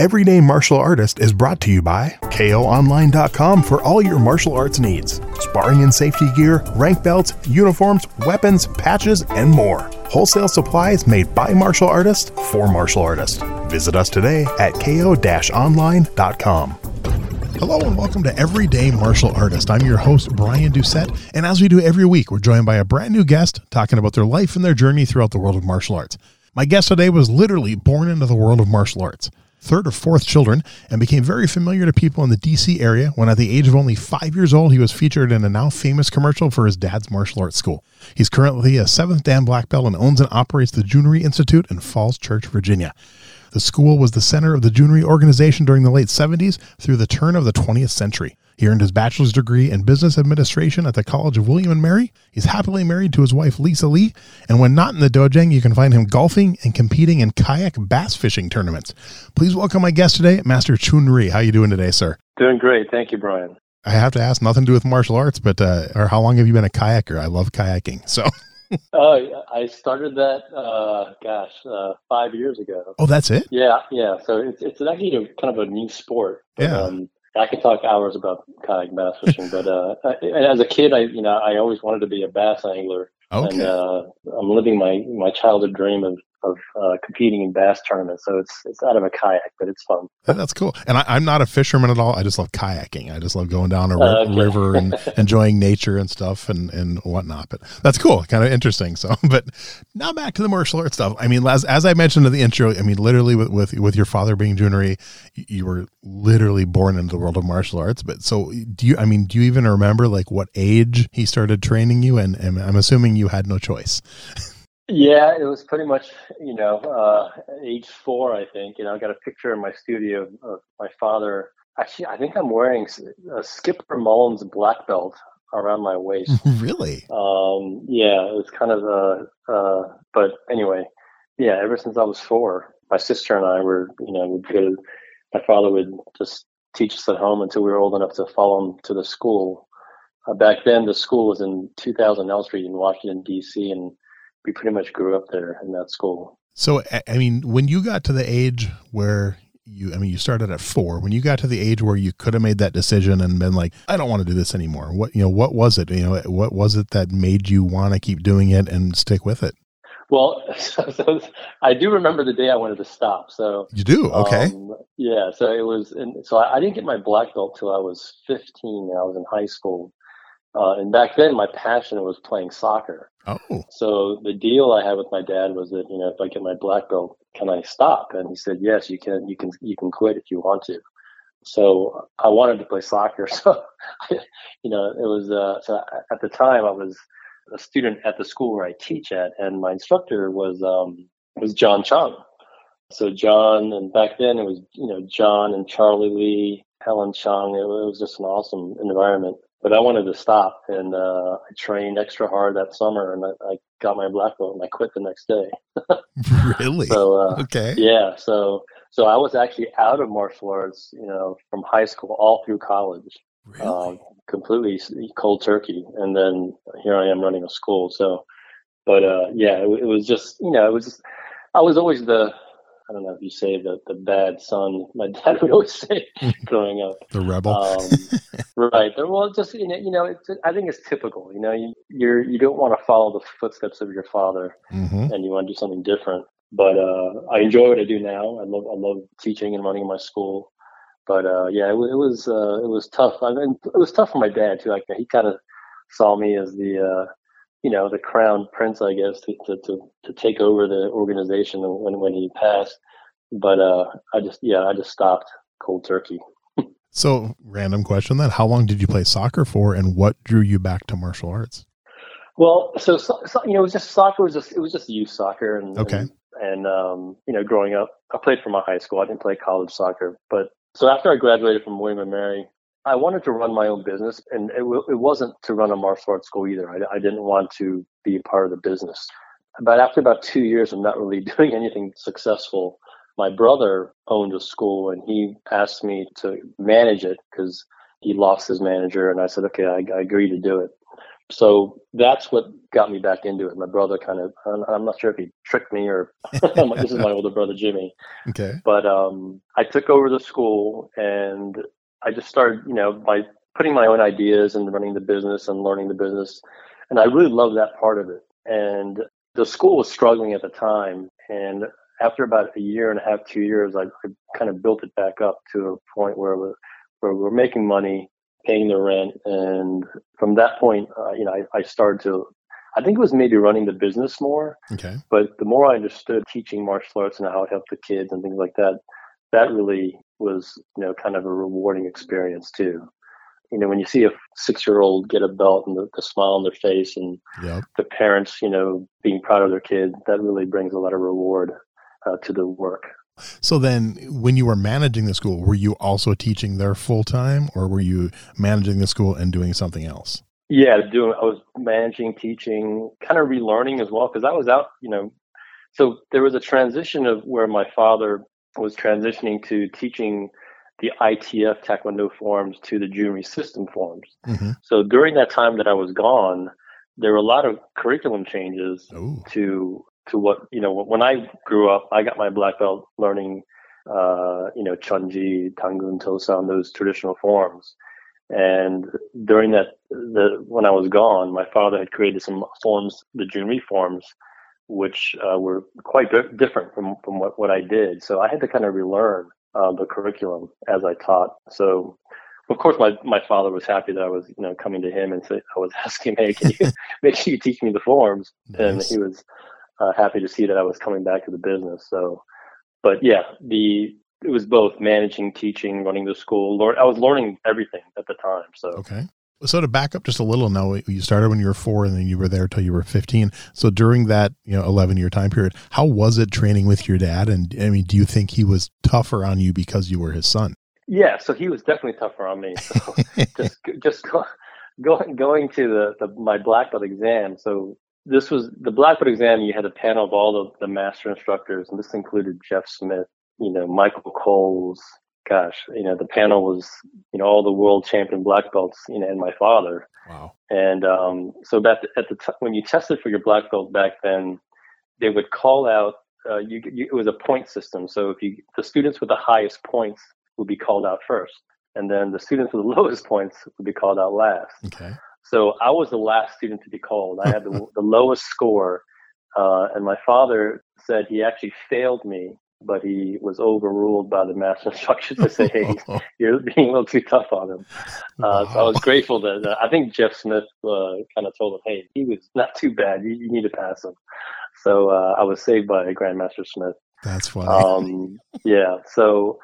Everyday Martial Artist is brought to you by KOOnline.com for all your martial arts needs. Sparring and safety gear, rank belts, uniforms, weapons, patches, and more. Wholesale supplies made by martial artists for martial artists. Visit us today at ko-online.com. Hello and welcome to Everyday Martial Artist. I'm your host, Brian Doucette, and as we do every week, we're joined by a brand new guest talking about their life and their journey throughout the world of martial arts. My guest today was literally born into the world of martial arts third or fourth children, and became very familiar to people in the DC area when, at the age of only five years old, he was featured in a now famous commercial for his dad's martial arts school. He's currently a seventh Dan black belt and owns and operates the Jhoon Rhee Institute in Falls Church, Virginia. The school was the center of the Jhoon Rhee organization during the late 70s through the turn of the 20th century. He earned his bachelor's degree in business administration at the College of William and Mary. He's happily married to his wife Lisa Lee, and when not in the dojang, you can find him golfing and competing in kayak bass fishing tournaments. Please welcome my guest today, Master Chun Rhee. How you doing today, sir? Doing great, thank you, Brian. I have to ask, nothing to do with martial arts, but uh, or how long have you been a kayaker? I love kayaking, so. Oh, I started that, uh, gosh, uh, five years ago. Oh, that's it? Yeah, yeah. So it's it's actually a, kind of a new sport. But, yeah. Um, I could talk hours about kayak bass fishing, but uh, as a kid, I you know I always wanted to be a bass angler, okay. and uh, I'm living my my childhood dream of of uh, competing in bass tournaments. So it's it's out of a kayak, but it's fun. That's cool. And I, am not a fisherman at all. I just love kayaking. I just love going down a uh, okay. river and enjoying nature and stuff and and whatnot. But that's cool, kind of interesting. So, but now back to the martial arts stuff. I mean, as as I mentioned in the intro, I mean, literally with with with your father being Jhoon Rhee, you were literally born into the world of martial arts. But so do you? I mean, do you even remember like what age he started training you? And, and I'm assuming you had no choice. Yeah, it was pretty much, you know, uh, age four, I think. You know, I got a picture in my studio of my father. Actually, I think I'm wearing a Skipper Mullins black belt around my waist. really? Um, yeah, it was kind of a, uh, but anyway, yeah, ever since I was four, my sister and I were, you know, would go to, my father would just teach us at home until we were old enough to follow him to the school. Uh, back then, the school was in 2000 L Street in Washington, D.C., and we pretty much grew up there in that school. So, I mean, when you got to the age where you, I mean, you started at four, when you got to the age where you could have made that decision and been like, I don't want to do this anymore. What, you know, what was it? You know, what was it that made you want to keep doing it and stick with it? Well, so, so, I do remember the day I wanted to stop. So you do, okay? Um, yeah. So it was, and so I, I, didn't get my black belt till I was 15. and I was in high school, uh, and back then, my passion was playing soccer. Oh. So the deal I had with my dad was that you know if I get my black belt, can I stop? And he said, yes, you can. You can. You can quit if you want to. So I wanted to play soccer. So you know it was. Uh, so at the time, I was a student at the school where I teach at, and my instructor was um, was John Chung. So John, and back then it was you know John and Charlie Lee, Helen Chung. It, it was just an awesome environment but I wanted to stop, and uh, I trained extra hard that summer, and I, I, got my black belt, and I quit the next day. really? So uh, okay, yeah. So so I was actually out of martial arts, you know, from high school all through college, really? um, completely cold turkey, and then here I am running a school. So, but uh, yeah, it, it was just you know, it was just, I was always the I don't know if you say the the bad son. My dad would always say growing up. the rebel. Um, right. Well, just you know, you know, it's, I think it's typical. You know, you you're you don't want to follow the footsteps of your father, mm-hmm. and you want to do something different. But uh, I enjoy what I do now. I love I love teaching and running my school. But uh, yeah, it, it was uh, it was tough. I mean, it was tough for my dad too. Like he kind of saw me as the uh, you know the crown prince, I guess, to to to, to take over the organization when when he passed. But uh, I just yeah, I just stopped cold turkey. so, random question then: How long did you play soccer for, and what drew you back to martial arts? Well, so, so, so you know, it was just soccer was just it was just youth soccer, and okay. And, And um, you know, growing up, I played for my high school. I didn't play college soccer, but so after I graduated from William and Mary, I wanted to run my own business, and it, it wasn't to run a martial arts school either. I, I didn't want to be a part of the business. But after about two years of not really doing anything successful, my brother owned a school, and he asked me to manage it because he lost his manager, and I said, okay, I, I agree to do it. So that's what got me back into it. My brother kind of, I'm not sure if he tricked me or this is my older brother, Jimmy. Okay. But um, I took over the school and I just started, you know, by putting my own ideas and running the business and learning the business. And I really loved that part of it. And the school was struggling at the time. And after about a year and a half, two years, I, I kind of built it back up to a point where we're, where we're making money, paying the rent. And from that point, uh, you know, I, I started to I think it was maybe running the business more. Okay. But the more I understood teaching martial arts and how it helped the kids and things like that, that really was, you know, kind of a rewarding experience too. You know, when you see a six year old get a belt and the, the, smile on their face and yep. the parents, you know, being proud of their kid, that really brings a lot of reward uh, to the work. So then, when you were managing the school, were you also teaching there full time or were you managing the school and doing something else? Yeah, doing, I was managing, teaching, kind of relearning as well, because I was out, you know, so there was a transition of where my father was transitioning to teaching the ITF Taekwondo forms to the Jhoon Rhee system forms. Mm-hmm. So during that time that I was gone, there were a lot of curriculum changes Ooh. to to what you know. When I grew up, I got my black belt learning, uh, you know, Chunji, Tangun, Tosan, those traditional forms. And during that, the when I was gone, my father had created some forms, the Jhoon Rhee forms, which uh, were quite different from, from what, what I did. So I had to kind of relearn uh, the curriculum as I taught. So, of course, my, my father was happy that I was, you know, coming to him and say, I was asking, hey, can you make sure you teach me the forms? Nice. And he was uh, happy to see that I was coming back to the business. So, but yeah, the it was both managing, teaching, running the school. I was learning everything at the time. So okay. So to back up just a little now, you started when you were four and then you were there till you were 15. So during that, you know, 11 year time period, how was it training with your dad? And I mean, do you think he was tougher on you because you were his son? Yeah. So he was definitely tougher on me. So just, just go, going, going to the, the, my black belt exam. So this was the black belt exam. You had a panel of all the master instructors and this included Jeff Smith, you know, Michael Coles, gosh, you know, the panel was, you know, all the world champion black belts, you know, and my father. Wow. And um, so the, at the t- when you tested for your black belt back then, they would call out. Uh, you, you, it was a point system. So if you the students with the highest points would be called out first, and then the students with the lowest points would be called out last. Okay. So I was the last student to be called. I had the, the lowest score, uh, and my father said he actually failed me but he was overruled by the master instructors to say, "Hey, you're being a little too tough on him." Uh, wow. So I was grateful that uh, I think Jeff Smith uh, kind of told him, "Hey, he was not too bad. You, you need to pass him." So uh, I was saved by Grandmaster Smith. That's funny. Um, yeah. So,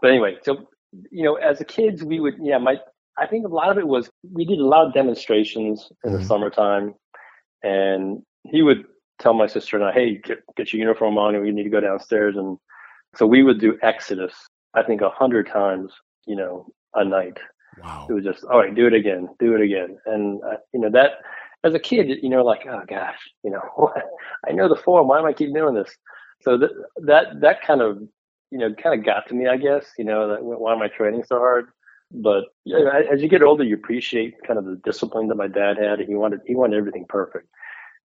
but anyway, so you know, as a kids, we would yeah. My I think a lot of it was we did a lot of demonstrations in mm-hmm. the summertime, and he would tell my sister and I, hey, get, get your uniform on and we need to go downstairs. And so we would do Exodus, I think a hundred times, you know, a night. Wow. It was just, all right, do it again, do it again. And, uh, you know, that as a kid, you know, like, oh gosh, you know, I know the form. Why am I keep doing this? So that, that, that kind of, you know, kind of got to me, I guess, you know, that, why am I training so hard? But you know, as you get older, you appreciate kind of the discipline that my dad had. And he wanted, he wanted everything perfect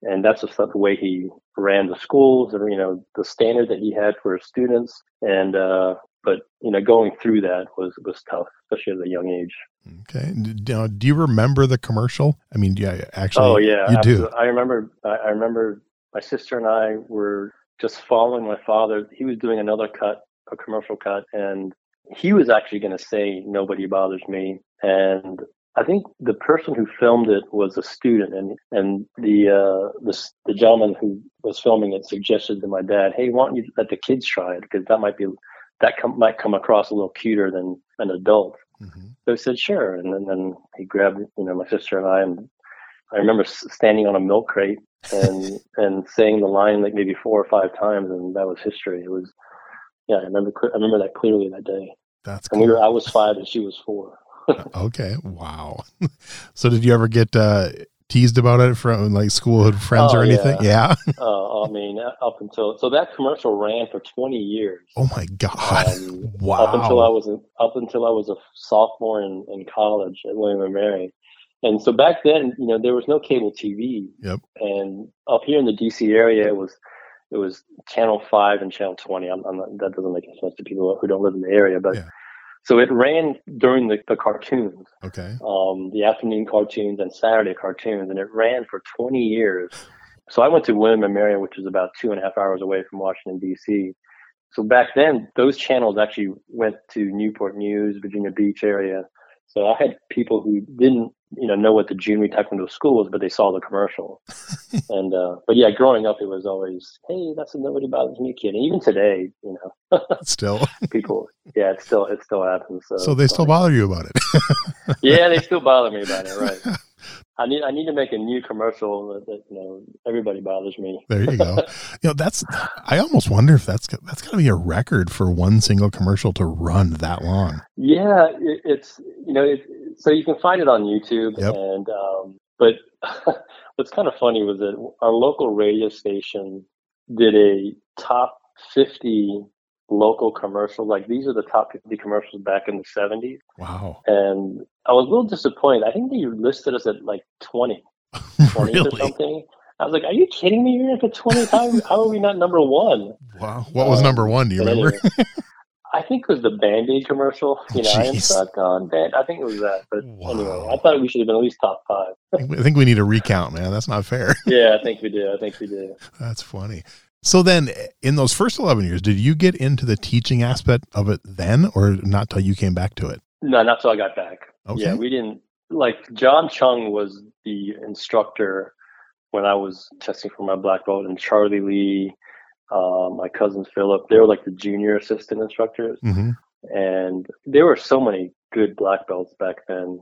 and that's just the way he ran the schools and you know the standard that he had for his students. And uh but you know going through that was was tough especially at a young age. Okay. Now do you remember the commercial? I mean yeah actually oh yeah you absolutely. do i remember i remember my sister and i were just following my father. He was doing another cut a commercial cut and he was actually going to say nobody bothers me. And I think the person who filmed it was a student, and and the uh, the the gentleman who was filming it suggested to my dad, "Hey, why don't you let the kids try it? Because that might be that com- might come across a little cuter than an adult." Mm-hmm. So he said, "Sure," and then, then he grabbed you know my sister and I, and I remember standing on a milk crate and and saying the line like maybe four or five times, and that was history. It was, yeah, I remember I remember that clearly that day. That's and we were I was five and she was four. Okay, wow. so did you ever get uh, teased about it from like schoolhood friends Oh, or anything? Yeah. uh, I mean, up until so that commercial ran for twenty years. Oh my god. Um, wow. Up until I was a, up until I was a sophomore in, in college at William and Mary, and so back then, you know, there was no cable TV. Yep. And up here in the DC area, it was it was Channel Five and Channel Twenty. I'm, I'm not, that doesn't make any sense to people who don't live in the area, but Yeah. So it ran during the, the cartoons, okay. um, the afternoon cartoons and Saturday cartoons, and it ran for 20 years. So I went to William and Mary, which is about two and a half hours away from Washington D.C. So back then, those channels actually went to Newport News, Virginia Beach area. So I had people who didn't, you know, know what the Jhoon Rhee technical school was, but they saw the commercial. and uh, but yeah, growing up, it was always, hey, that's a nobody bothers me kid. And even today, you know, Still. people, yeah, it still it still happens. So, So they still bother you about it. yeah, they still bother me about it, right? I need I need to make a new commercial that, that you know everybody bothers me. There you go. you know, that's I almost wonder if that's that's got to be a record for one single commercial to run that long. Yeah, it, it's you know it, so you can find it on YouTube Yep. and um, but what's kind of funny was that our local radio station did a top fifty local commercial. Like these are the top fifty commercials back in the seventies, Wow. and I was a little disappointed. I think they listed us at like twenty. 20th or really? something. I was like, "Are you kidding me? You're at the 20th. How, how are we not number one?" Wow. What was Um, number one? Do you remember? anyway, I think it was the Band Aid commercial. You know, I am stuck on band. I think it was that. But anyway, I thought we should have been at least top five. I think we need a recount, man. That's not fair. yeah, I think we did. I think we did. That's funny. So then, in those first eleven years, did you get into the teaching aspect of it then, or not till you came back to it? No, not till I got back. Okay. Yeah, we didn't like John Chung was the instructor when I was testing for my black belt, and Charlie Lee, uh, my cousin Philip, they were like the junior assistant instructors. hmm and there were so many good black belts back then.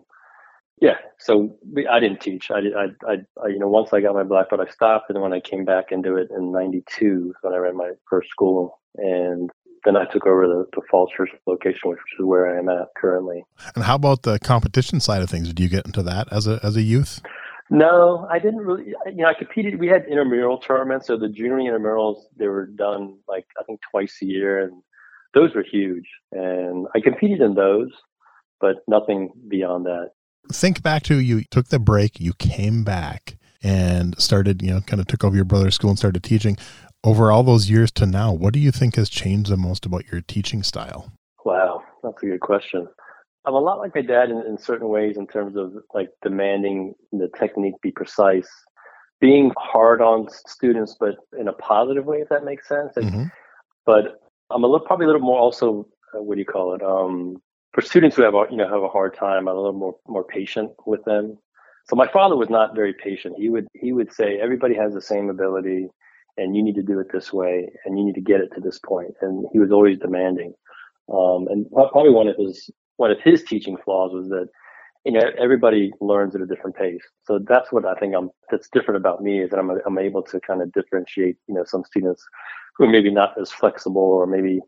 Yeah, so we, I didn't teach. I, I, I, I, you know, once I got my black belt, I stopped, and then when I came back into it in '92, when I ran my first school, and then I took over the, the Falls Church location, which is where I am at currently. And how about the competition side of things? Did you get into that as a as a youth? No, I didn't really. You know, I competed. We had intramural tournaments, so the Jhoon Rhee intramurals they were done like I think twice a year, and those were huge. And I competed in those, but nothing beyond that. Think back to you took the break, you came back and started, you know, kind of took over your brother's school and started teaching. Over all those years to now, what do you think has changed the most about your teaching style? Wow, that's a good question. I'm a lot like my dad in, in certain ways in terms of like demanding the technique be precise, being hard on students, but in a positive way, if that makes sense. And- Mhm. But I'm a little, probably a little more also, uh, what do you call it? Um, for students who have, a, you know, have a hard time, I'm a little more, more patient with them. So my father was not very patient. He would, he would say, everybody has the same ability and you need to do it this way and you need to get it to this point. And he was always demanding. Um, and probably one of his one of his teaching flaws was that you know everybody learns at a different pace. So that's what I think I'm that's different about me is that I'm I'm able to kind of differentiate you know some students who are maybe not as flexible or maybe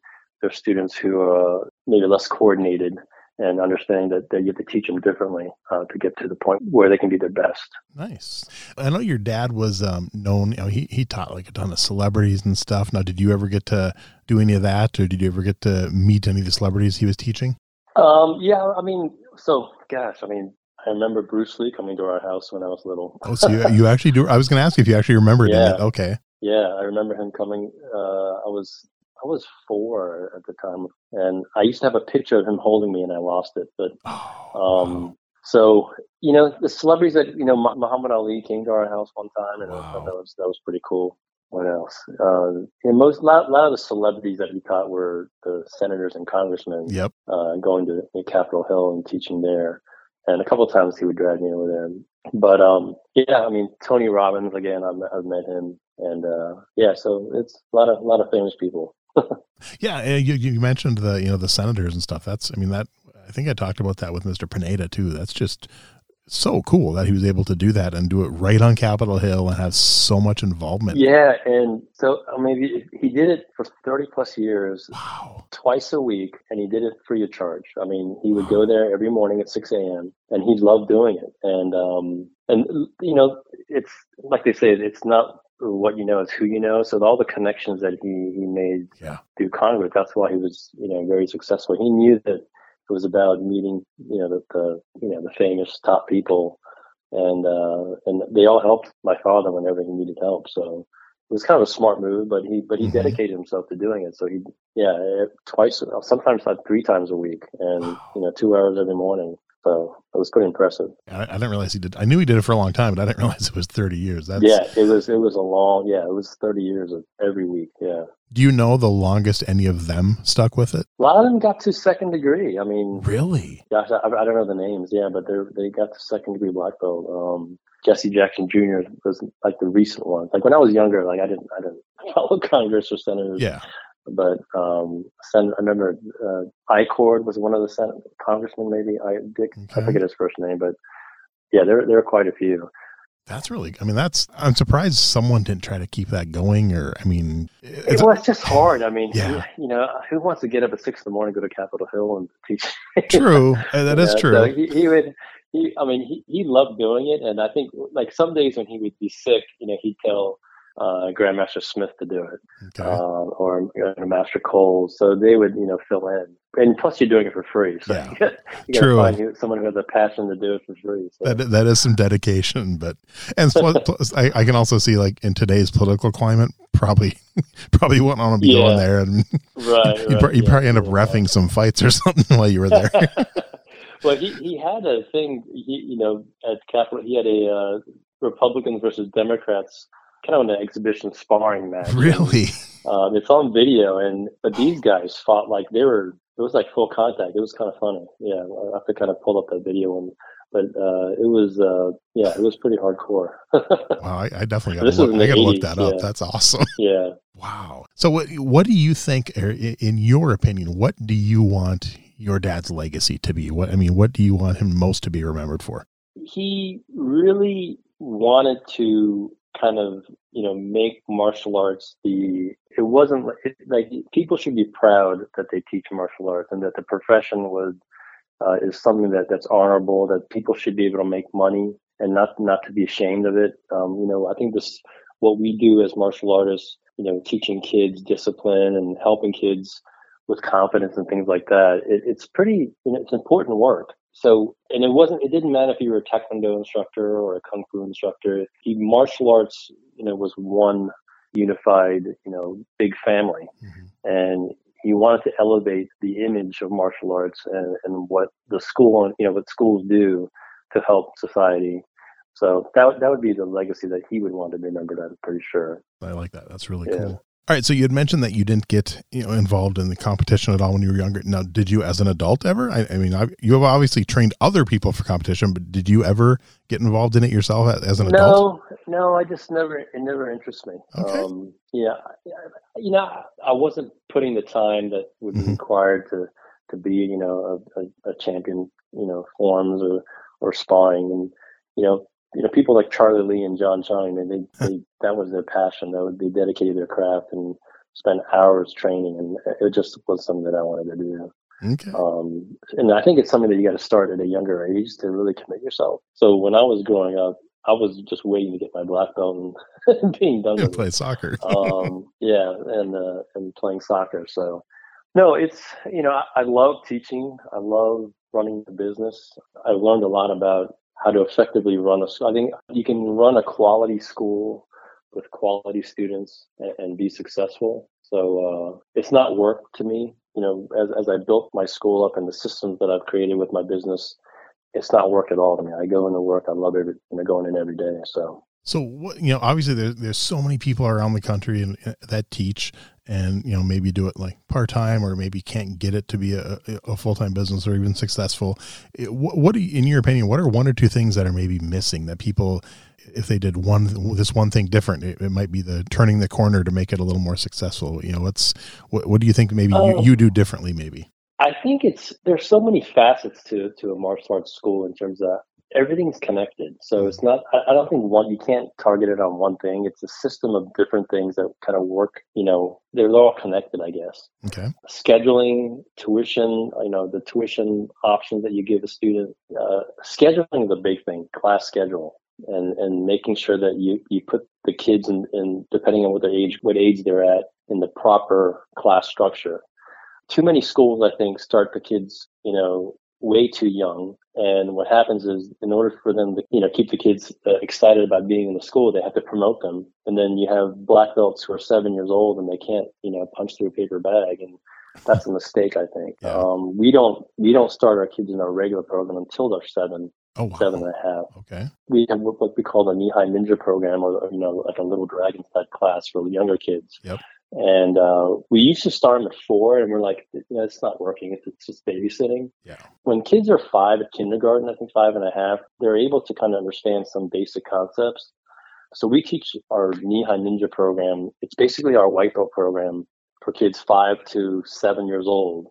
they're students who are maybe less coordinated and understanding that, that you have to teach them differently uh, to get to the point where they can be their best. Nice. I know your dad was um, known. You know, he he taught like a ton of celebrities and stuff. Now, did you ever get to do any of that, or did you ever get to meet any of the celebrities he was teaching? Um, yeah, I mean, so gosh, I mean, I remember Bruce Lee coming to our house when I was little. Oh, so you, you actually do. I was going to ask you if you actually remembered Yeah. it. Okay. Yeah, I remember him coming. Uh, I was I was four at the time, and I used to have a picture of him holding me, and I lost it. But Oh, um, so you know, the celebrities that you know, Muhammad Ali came to our house one time, and Wow. that was that was pretty cool. What else? Uh, and most lot, lot of the celebrities that he taught were the senators and congressmen Yep. uh, going to Capitol Hill and teaching there. And a couple of times he would drag me over there. But um, yeah, I mean Tony Robbins again. I've, I've met him, and uh, yeah, so it's a lot of a lot of famous people. Yeah, you, you mentioned the you know the senators and stuff. That's I mean that I think I talked about that with Mr. Pineda too. That's just so cool that he was able to do that and do it right on Capitol Hill and have so much involvement. Yeah, and so I mean, he did it for thirty plus years, Wow. twice a week, and he did it free of charge. I mean, he would go there every morning at six a.m. and he loved doing it. And um, and you know, it's like they say, it's not what you know, is who you know. So all the connections that he he made Yeah. through Congress, that's why he was you know very successful. He knew that it was about meeting you know the, the you know the famous top people, and uh, and they all helped my father whenever he needed help. So it was kind of a smart move, but he but he Mhm. dedicated himself to doing it. So he yeah twice sometimes like three times a week, and you know two hours every morning. So it was pretty impressive. I, I didn't realize he did. I knew he did it for a long time, but I didn't realize it was 30 years. That's, yeah, it was it was a long yeah it was thirty years of every week. Yeah, Do you know the longest any of them stuck with it? a lot of them got to second degree. I mean, Really? Gosh, I, I don't know the names. Yeah, but they they got to second degree black belt. Um, Jesse Jackson Jr. was like the recent one. Like when I was younger, like I didn't I didn't follow Congress or senators. Yeah. But um, sen- I remember uh, Ichord was one of the sen- congressmen. Maybe I Dick. I Okay. forget his first name, but yeah, there there are quite a few. That's really, I mean, that's, I'm surprised someone didn't try to keep that going or, I mean, it's, well, it's just hard. I mean, Yeah. you know, who wants to get up at six in the morning, go to Capitol Hill, and teach? true. Uh, That is true. So he, he would. He, I mean, he, he loved doing it, and I think like some days when he would be sick, you know, he'd tell uh, Grandmaster Smith to do it, okay. uh, or you know, Master Cole, so they would you know fill in. And plus, you're doing it for free, so Yeah. you got to True. find who- someone who has a passion to do it for free. So. that that is some dedication, but and plus, plus I, I can also see like in today's political climate, probably probably wouldn't want to be going there, and right, you right, probably, yeah, probably end up yeah. refing some fights or something while you were there. well, he, he had a thing, he, you know, at Capitol, he had a uh, Republicans versus Democrats kind of an exhibition sparring match. really? Um, it's on video, and but these guys fought like they were. It was like full contact. It was kind of funny. Yeah, I have to kind of pull up that video, and but uh, it was uh, yeah, it was pretty hardcore. Wow, I, I definitely got to look, I gotta look that up. yeah. That's awesome. yeah. Wow. So what what do you think or in your opinion, what do you want your dad's legacy to be? What I mean, what do you want him most to be remembered for? he really wanted to kind of you know make martial arts the it wasn't like- people should be proud that they teach martial arts and that the profession was uh, is something that that's honorable that people should be able to make money and not not to be ashamed of it. Um, you know i think this what we do as martial artists you know teaching kids discipline and helping kids with confidence and things like that it, it's pretty you know it's important work so and it wasn't it didn't matter if you were a taekwondo instructor or a kung fu instructor he martial arts you know was one unified you know big family mm-hmm. and he wanted to elevate the image of martial arts and, and what the school you know what schools do to help society so that, that would be the legacy that he would want to be remembered i'm pretty sure I like that. That's really Yeah. cool. All right, so you had mentioned that you didn't get you know involved in the competition at all when you were younger. Now, did you, as an adult, ever? I, I mean, I, you have obviously trained other people for competition, but did you ever get involved in it yourself as an adult? No, no, I just never, it never interests me. Okay. Um, yeah, you know, I wasn't putting the time that would be Mhm. required to, to be, you know, a, a, a champion, you know, forms or, or sparring. And, you know, you know, people like Charlie Lee and John Chang, they, they, they that was their passion. That would be dedicated their craft and spent hours training. And it just was something that I wanted to do. Okay. Um, and I think it's something that you got to start at a younger age to really commit yourself. So when I was growing up, I was just waiting to get my black belt and being done You with it. play soccer. Um, yeah, and uh, and playing soccer. So no, it's you know I, I love teaching. I love running the business. I've learned a lot about how to effectively run a school. I think you can run a quality school with quality students and, and be successful. So uh, it's not work to me. You know, as as I built my school up and the systems that I've created with my business, it's not work at all to me. I go into work. I love every you know going in every day. So So what you know, obviously there's there's so many people around the country and uh, that teach, and you know maybe do it like part time or maybe can't get it to be a, a full time business or even successful. What, what do you, in your opinion, what are one or two things that are maybe missing that people, if they did one this one thing different, it, it might be the turning the corner to make it a little more successful. You know, what's what, what do you think maybe Oh. you, you do differently? Maybe. I think it's there's so many facets to to a martial arts school in terms of everything's connected. So it's not, I, don't think one, you can't target it on one thing. It's a system of different things that kind of work, you know, they're all connected, I guess. Okay. Scheduling, tuition, you know, the tuition options that you give a student, uh, scheduling is a big thing, class schedule. And, and making sure that you, you put the kids in, in depending on what their age what age they're at in the proper class structure too many schools i think start the kids you know way too young. And what happens is, in order for them to, you know, keep the kids uh, excited about being in the school, they have to promote them. And then you have black belts who are seven years old and they can't, you know, punch through a paper bag. And that's a mistake, I think. Yeah. Um, we don't we don't start our kids in our regular program until they're seven. Oh, wow. seven and a half. Okay. We have what we call the knee high ninja program, or you know, like a little dragon type class for younger kids. Yep. And uh, we used to start them at four, and we're like, you know, it's not working. It's just babysitting. Yeah. When kids are five at kindergarten, I think five and a half, they're able to kind of understand some basic concepts. So we teach our High Ninja program. It's basically our white belt program for kids five to seven years old.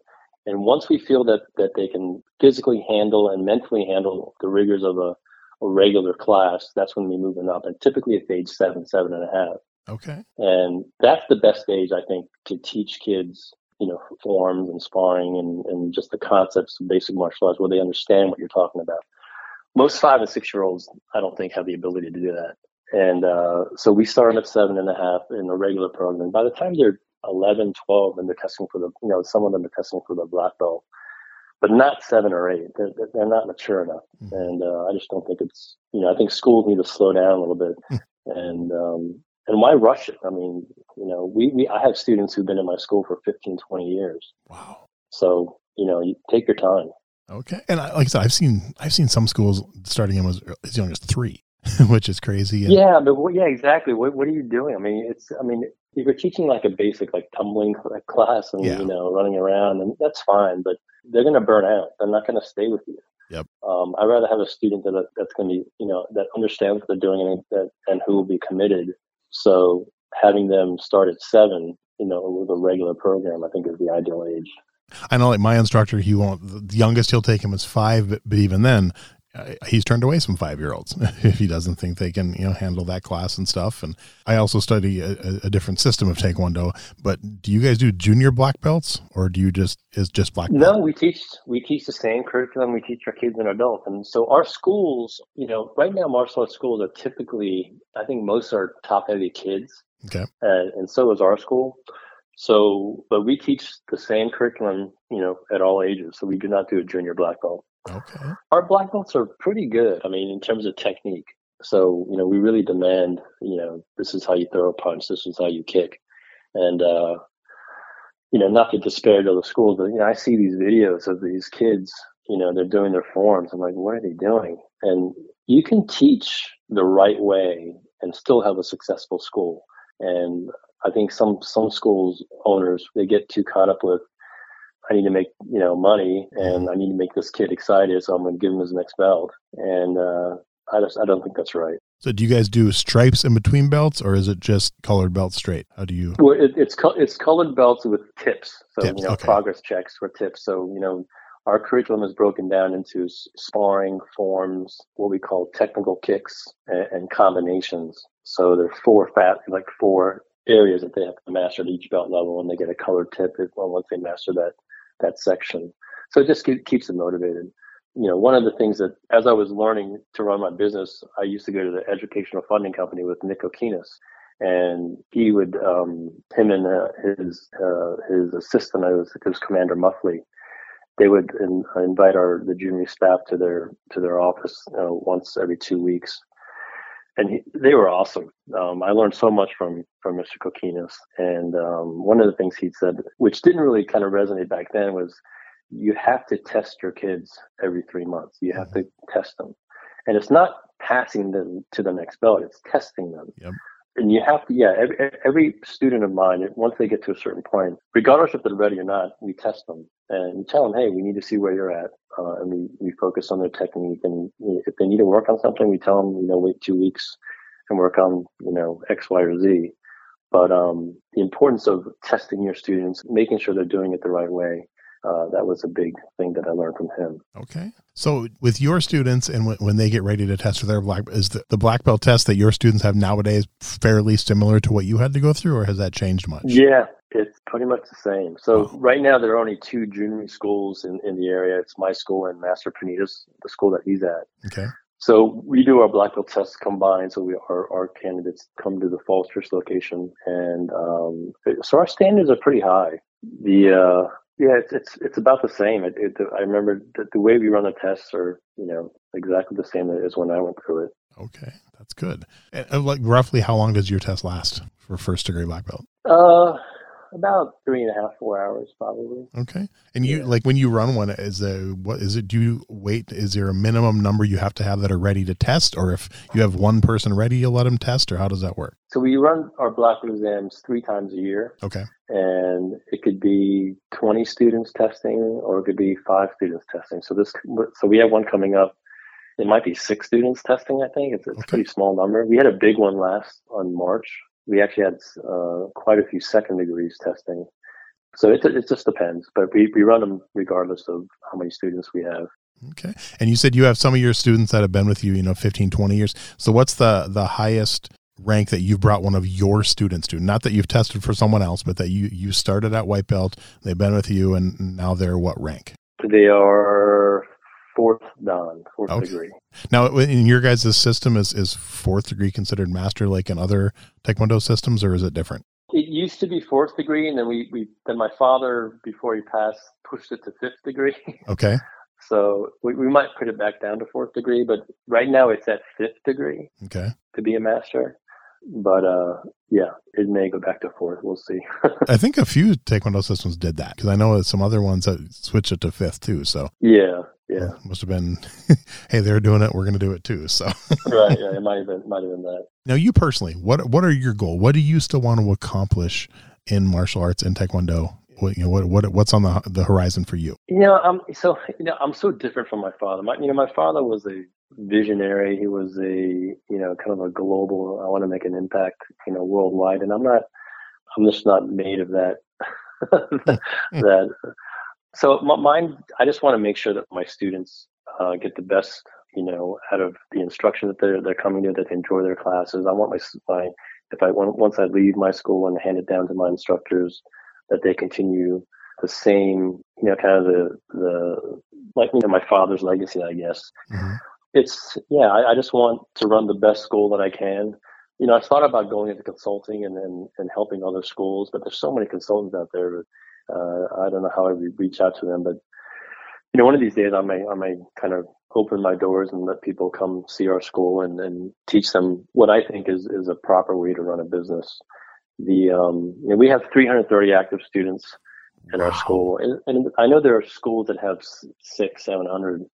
And once we feel that that they can physically handle and mentally handle the rigors of a, a regular class, that's when we move them up. And typically it's age seven, seven and a half. Okay. And that's the best age, I think, to teach kids, you know, forms and sparring and, and just the concepts of basic martial arts where they understand what you're talking about. Most five and six year olds, I don't think, have the ability to do that. And uh, so we start them at seven and a half in the regular program. By the time they're 11, 12, and they're testing for the, you know, some of them are testing for the black belt, but not seven or eight. They're, they're not mature enough. Mm-hmm. And uh, I just don't think it's, you know, I think schools need to slow down a little bit. Hmm. and um, and why rush it? I mean, you know, we, we I have students who've been in my school for 15, 20 years. Wow. So, you know, you take your time. Okay. And I, like I said, I've seen, I've seen some schools starting them as, as young as three, which is crazy. And, yeah, but yeah, exactly. What, what are you doing? I mean, it's, I mean, if you're teaching like a basic, like tumbling class and, yeah. you know, running around and that's fine, but they're going to burn out. They're not going to stay with you. Yep. Um, I'd rather have a student that that's going to be, you know, that understands what they're doing and that, and who will be committed so having them start at seven, you know, with a regular program, I think is the ideal age. I know, like my instructor, he won't. The youngest he'll take him is five, but, but even then, uh, he's turned away some five year olds if he doesn't think they can you know handle that class and stuff. And i also study a, a, different system of taekwondo. But do you guys do junior black belts or do you just is just black belt? no we teach we teach the same curriculum we teach our kids and adults. And so our schools you know right now martial arts schools are typically i think most are top heavy kids. Okay. And, and so is our school. So but we teach the same curriculum you know at all ages. So we do not do a junior black belt Okay. Our black belts are pretty good. I mean, in terms of technique. So, you know, we really demand, you know, this is how you throw a punch, this is how you kick. And, uh, you know, not to disparage other schools, but, you know, I see these videos of these kids, you know, they're doing their forms. I'm like, what are they doing? And you can teach the right way and still have a successful school. And I think some, some schools owners, they get too caught up with, I need to make you know money, and I need to make this kid excited, so I'm going to give him his next belt. And uh, I just I don't think that's right. So, do you guys do stripes in between belts, or is it just colored belts straight? How do you? Well, it, it's it's colored belts with tips, so tips, you know okay. progress checks for tips. So you know our curriculum is broken down into sparring forms, what we call technical kicks, and, and combinations. So there are four fat like four areas that they have to master at each belt level, and they get a colored tip once they master that that section. So it just keeps them motivated. You know, one of the things that as I was learning to run my business, I used to go to the educational funding company with Nick Kokinas, and he would um, him and uh, his uh, his assistant, I was his Commander Muffley. They would in, invite our the Jhoon Rhee staff to their to their office you know, once every two weeks, and he, they were awesome. Um, I learned so much from from Mr. Kokinas, and um, one of the things he said, which didn't really kind of resonate back then, was you have to test your kids every three months. You have to test them, and it's not passing them to the next belt; it's testing them. Yep. And you have to, yeah. Every, every student of mine, once they get to a certain point, regardless if they're ready or not, we test them and we tell them, hey, we need to see where you're at. Uh, and we, we focus on their technique. And if they need to work on something, we tell them, you know, wait two weeks and work on, you know, X, Y, or Z. But um, the importance of testing your students, making sure they're doing it the right way, uh, that was a big thing that I learned from him. Okay. So with your students and when, when they get ready to test for their black, is the, the black belt test that your students have nowadays fairly similar to what you had to go through or has that changed much? Yeah, it's pretty much the same. So oh. right now there are only two Jhoon Rhee schools in, in the area. It's my school and Master Panitas, the school that he's at. Okay. So we do our black belt tests combined. So we our, our candidates come to the Falls Church location, and um, so our standards are pretty high. The uh, yeah, it's it's it's about the same. It, it, I remember the, the way we run the tests are you know exactly the same as when I went through it. Okay, that's good. And, like roughly, how long does your test last for first degree black belt? Uh, about three and a half, four hours, probably. Okay. And you yeah. like when you run one, is a what is it? Do you wait? Is there a minimum number you have to have that are ready to test, or if you have one person ready, you let them test, or how does that work? So we run our black exams three times a year. Okay. And it could be twenty students testing, or it could be five students testing. So this, so we have one coming up. It might be six students testing. I think it's, it's okay. a pretty small number. We had a big one last on March we actually had uh, quite a few second degrees testing. So it, it just depends, but we, we run them regardless of how many students we have. Okay. And you said you have some of your students that have been with you, you know, 15, 20 years. So what's the, the highest rank that you've brought one of your students to? Not that you've tested for someone else, but that you, you started at white belt, they've been with you, and now they're what rank? They are fourth dan, fourth okay. degree. Now, in your guys' system, is is fourth degree considered master like in other Taekwondo systems, or is it different? It used to be fourth degree, and then we, we then my father, before he passed, pushed it to fifth degree. Okay. so we, we might put it back down to fourth degree, but right now it's at fifth degree. Okay. To be a master but uh, yeah, it may go back to fourth. We'll see. I think a few Taekwondo systems did that because I know some other ones that switched it to fifth too. So yeah, yeah, must have been. hey, they're doing it. We're going to do it too. So right, yeah, it might have been might have been that. Now, you personally, what what are your goal? What do you still want to accomplish in martial arts and Taekwondo? What you know, what what what's on the the horizon for you? You know, I'm so you know I'm so different from my father. My you know my father was a visionary. He was a you know kind of a global. I want to make an impact you know worldwide, and I'm not. I'm just not made of that. that. Hmm. So mine. I just want to make sure that my students uh, get the best you know out of the instruction that they're they're coming to. That they enjoy their classes. I want my my if I once I leave my school and hand it down to my instructors, that they continue the same, you know, kind of the the like you know my father's legacy, I guess. Mm-hmm it's yeah I, I, just want to run the best school that i can you know i thought about going into consulting and and, and helping other schools but there's so many consultants out there uh, i don't know how i would reach out to them but you know one of these days i may i may kind of open my doors and let people come see our school and, and teach them what i think is is a proper way to run a business the um you know, we have 330 active students in wow. our school and, and i know there are schools that have six 700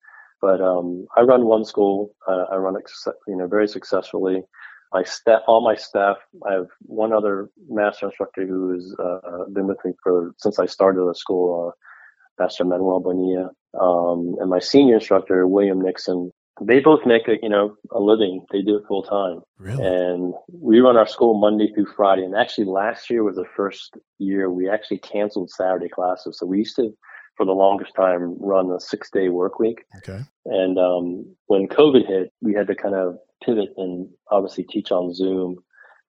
but um, I run one school. Uh, I run it, you know, very successfully. My staff, all my staff. I have one other master instructor who has uh, been with me for since I started the school, uh, Master Manuel Bonilla, um, and my senior instructor William Nixon. They both make a you know a living. They do it full time, really? and we run our school Monday through Friday. And actually, last year was the first year we actually canceled Saturday classes. So we used to for the longest time run a six day work week. Okay. And um, when COVID hit, we had to kind of pivot and obviously teach on Zoom.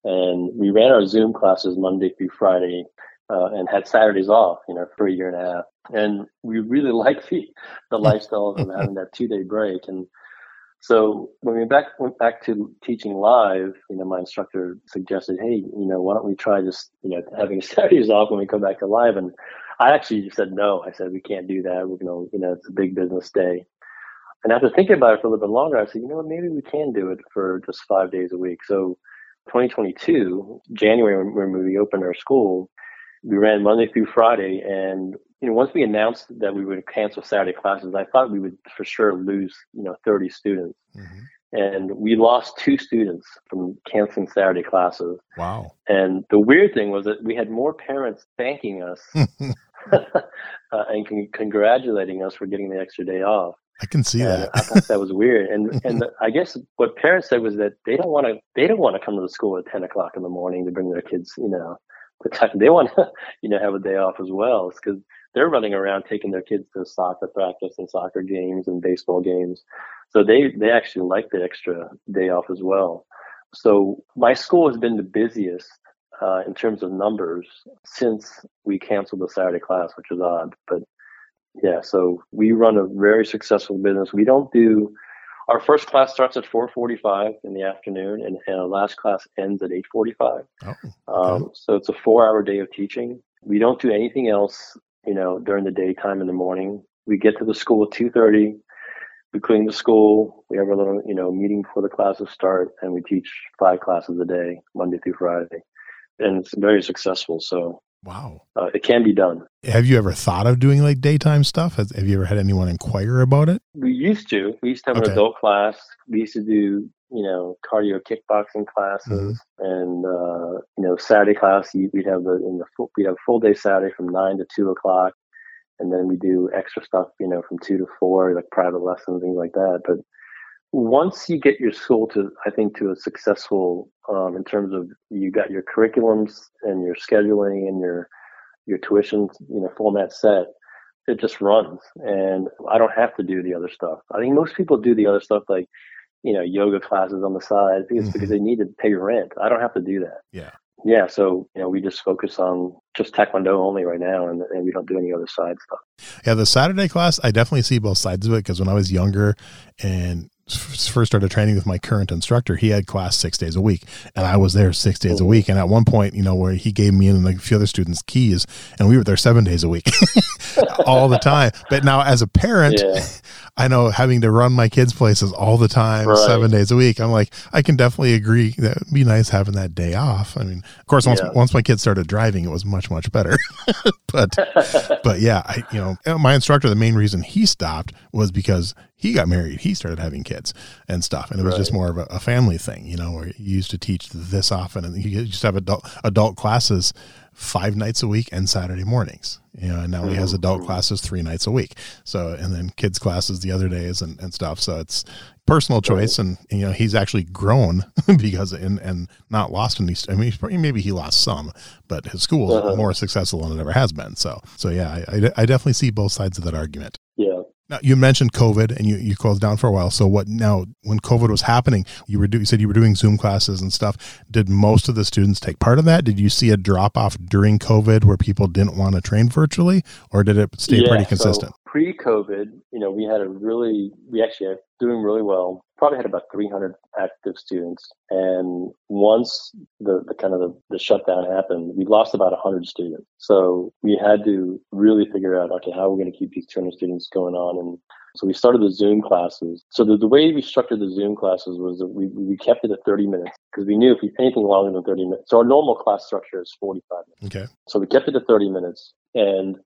And we ran our Zoom classes Monday through Friday uh, and had Saturdays off, you know, for a year and a half. And we really liked the, the lifestyle of having that two day break. And so when we back, went back to teaching live, you know, my instructor suggested, hey, you know, why don't we try just, you know, having Saturdays off when we come back to live? And I actually said no. I said we can't do that. We're gonna, you know, it's a big business day. And after thinking about it for a little bit longer, I said, you know what, maybe we can do it for just five days a week. So 2022, January when we opened our school, we ran Monday through Friday. And, you know, once we announced that we would cancel Saturday classes, I thought we would for sure lose, you know, 30 students. Mm-hmm and we lost two students from canceling Saturday classes. Wow. And the weird thing was that we had more parents thanking us uh, and con- congratulating us for getting the extra day off. I can see and that. I thought that was weird. And and the, I guess what parents said was that they don't want to they don't want to come to the school at ten o'clock in the morning to bring their kids, you know, they want to, you know, have a day off as well. Because they're running around taking their kids to soccer practice and soccer games and baseball games. So they, they actually like the extra day off as well. So my school has been the busiest uh, in terms of numbers since we canceled the Saturday class, which is odd. But yeah, so we run a very successful business. We don't do our first class starts at 4:45 in the afternoon, and, and our last class ends at 8:45. Oh, okay. um, so it's a four-hour day of teaching. We don't do anything else, you know, during the daytime in the morning. We get to the school at 2:30. We clean the school. We have a little, you know, meeting before the classes start, and we teach five classes a day, Monday through Friday, and it's very successful. So Wow. Uh, it can be done. Have you ever thought of doing like daytime stuff? Has, have you ever had anyone inquire about it? We used to. We used to have okay. an adult class. We used to do, you know, cardio kickboxing classes mm-hmm. and, uh, you know, Saturday class. We'd have the, in the full, we'd have full day Saturday from nine to two o'clock. And then we do extra stuff, you know, from two to four, like private lessons, things like that. But once you get your school to, I think, to a successful um, in terms of you got your curriculums and your scheduling and your your tuition, you know, format set, it just runs. And I don't have to do the other stuff. I think most people do the other stuff like, you know, yoga classes on the side because, mm-hmm. because they need to pay rent. I don't have to do that. Yeah. Yeah. So, you know, we just focus on just Taekwondo only right now and, and we don't do any other side stuff. Yeah. The Saturday class, I definitely see both sides of it because when I was younger and first started training with my current instructor, he had class six days a week, and I was there six days a oh. week. And at one point, you know, where he gave me and a few other students keys, and we were there seven days a week, all the time. But now, as a parent, yeah. I know having to run my kids' places all the time, right. seven days a week. I'm like, I can definitely agree that would be nice having that day off. I mean, of course, once yeah. once my kids started driving, it was much much better. but but yeah, I you know, uh, my instructor, the main reason he stopped was because he got married, he started having kids and stuff, and it was right. just more of a, a, family thing, you know, where he used to teach this often, and he used to have adult adult classes five nights a week and Saturday mornings. You know, and now he has mm-hmm. adult classes three nights a week. So, and then kids classes the other days and, and stuff. So it's personal choice. And, you know, he's actually grown because, and, and not lost any, I mean, maybe he lost some, but his school is uh-huh. more successful than it ever has been. So, so yeah, I, I, I definitely see both sides of that argument. Yeah. Now you mentioned COVID and you, you closed down for a while. So what now when COVID was happening, you were do, you said you were doing Zoom classes and stuff. Did most of the students take part of that? Did you see a drop off during COVID where people didn't want to train virtually or did it stay yeah, pretty consistent? So pre-COVID, you know, we had a really we actually doing really well probably had about 300 active students. And once the, the kind of the, the, shutdown happened, we lost about 100 students. So we had to really figure out, okay, how are we going to keep these 200 students going on? And so we started the Zoom classes. So the, the way we structured the Zoom classes was that we, we kept it at 30 minutes because we knew if we, anything longer than 30 minutes. So our normal class structure is 45 minutes. Okay. So we kept it at 30 minutes. And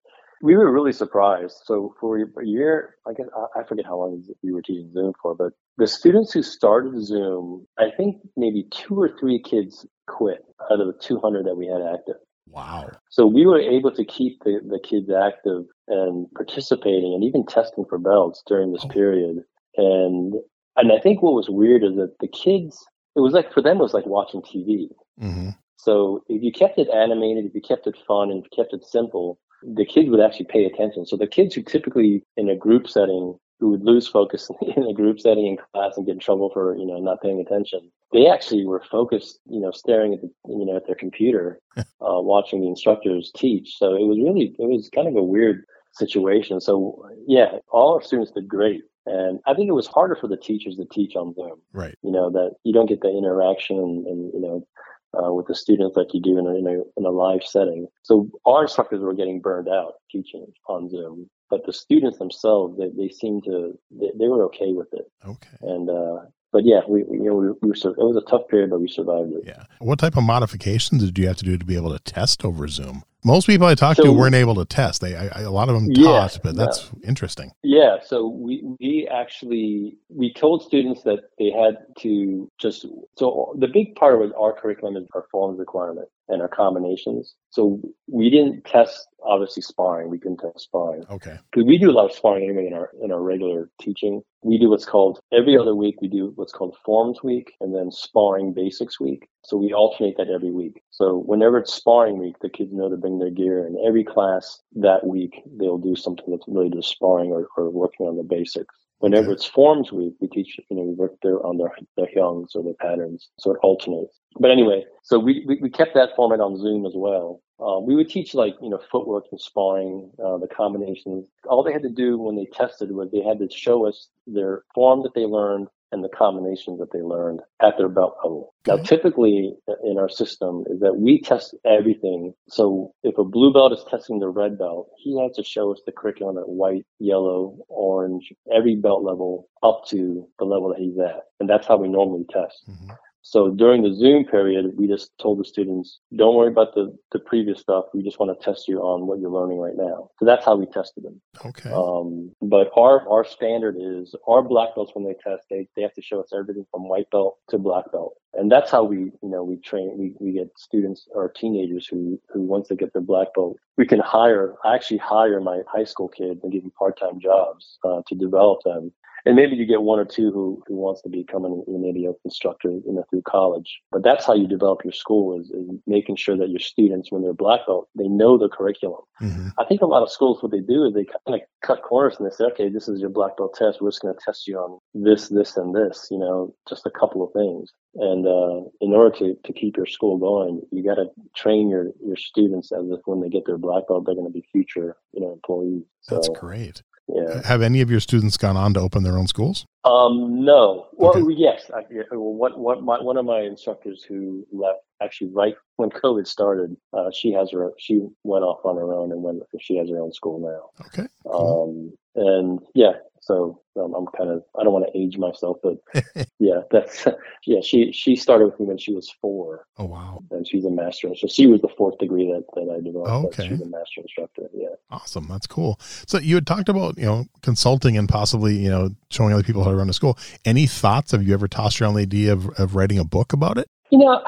we were really surprised. So for a year, I guess I forget how long we were teaching Zoom for, but the students who started Zoom, I think maybe two or three kids quit out of the 200 that we had active. Wow. So we were able to keep the, the kids active and participating and even testing for belts during this oh. period. And and I think what was weird is that the kids, it was like for them, it was like watching TV. Mm-hmm. So if you kept it animated, if you kept it fun and kept it simple, the kids would actually pay attention. So the kids who typically in a group setting who would lose focus in a group setting in class and get in trouble for you know not paying attention, they actually were focused, you know, staring at the you know at their computer, uh, watching the instructors teach. So it was really it was kind of a weird situation. So yeah, all our students did great. And I think it was harder for the teachers to teach on Zoom. Right. You know, that you don't get the interaction and, and you know, uh, with the students like you do in a, in a, in a live setting. So our instructors were getting burned out teaching on Zoom, but the students themselves, they, they seemed to, they, they were okay with it. Okay. And, uh, but yeah, we, you know, we, we were, it was a tough period, but we survived it. Yeah. What type of modifications did you have to do to be able to test over Zoom? Most people I talked so, to weren't able to test. They, I, I, a lot of them yeah, taught, but that's yeah. interesting. Yeah. So we, we actually, we told students that they had to just, so the big part of our curriculum is our forms requirement and our combinations. So we didn't test obviously sparring. We couldn't test sparring. Okay. Because we do a lot of sparring anyway in our in our regular teaching. We do what's called every other week. We do what's called forms week and then sparring basics week. So we alternate that every week. So whenever it's sparring week, the kids know to bring their gear. And every class that week, they'll do something that's related to sparring or, or working on the basics. Whenever it's forms week, we teach, you know, we work there on their, their hyungs or their patterns. So it alternates. But anyway, so we, we, we kept that format on Zoom as well. Um, we would teach like, you know, footwork and sparring, uh, the combinations. All they had to do when they tested was they had to show us their form that they learned and the combinations that they learned at their belt level. Okay. Now, typically in our system is that we test everything. So if a blue belt is testing the red belt, he has to show us the curriculum at white, yellow, orange, every belt level up to the level that he's at. And that's how we normally test. Mm-hmm. So during the Zoom period, we just told the students, don't worry about the, the previous stuff. We just want to test you on what you're learning right now. So that's how we tested them. Okay. Um, but our, our standard is our black belts, when they test, they, they have to show us everything from white belt to black belt. And that's how we, you know, we train, we, we get students or teenagers who, who once they get their black belt, we can hire, I actually hire my high school kids and give them part-time jobs uh, to develop them and maybe you get one or two who, who wants to become an maybe a instructor you know, through college. But that's how you develop your school is, is making sure that your students, when they're black belt, they know the curriculum. Mm-hmm. I think a lot of schools, what they do is they kind of cut corners and they say, okay, this is your black belt test. We're just going to test you on this, this, and this, you know, just a couple of things. And uh, in order to, to keep your school going, you got to train your, your students as if when they get their black belt, they're going to be future, you know, employees. So, That's great. Yeah. Have any of your students gone on to open their own schools? Um, no. Well, okay. yes. I, one, one, my, one of my instructors who left actually right when COVID started, uh, she has her, she went off on her own and went, she has her own school now. Okay. Cool. Um, and yeah, so um, I'm kind of I don't want to age myself, but yeah, that's yeah. She she started with me when she was four. Oh wow! And she's a master, so she was the fourth degree that, that I developed. Okay, she's a master instructor. Yeah, awesome. That's cool. So you had talked about you know consulting and possibly you know showing other people how to run a school. Any thoughts? Have you ever tossed around the idea of, of writing a book about it? You know,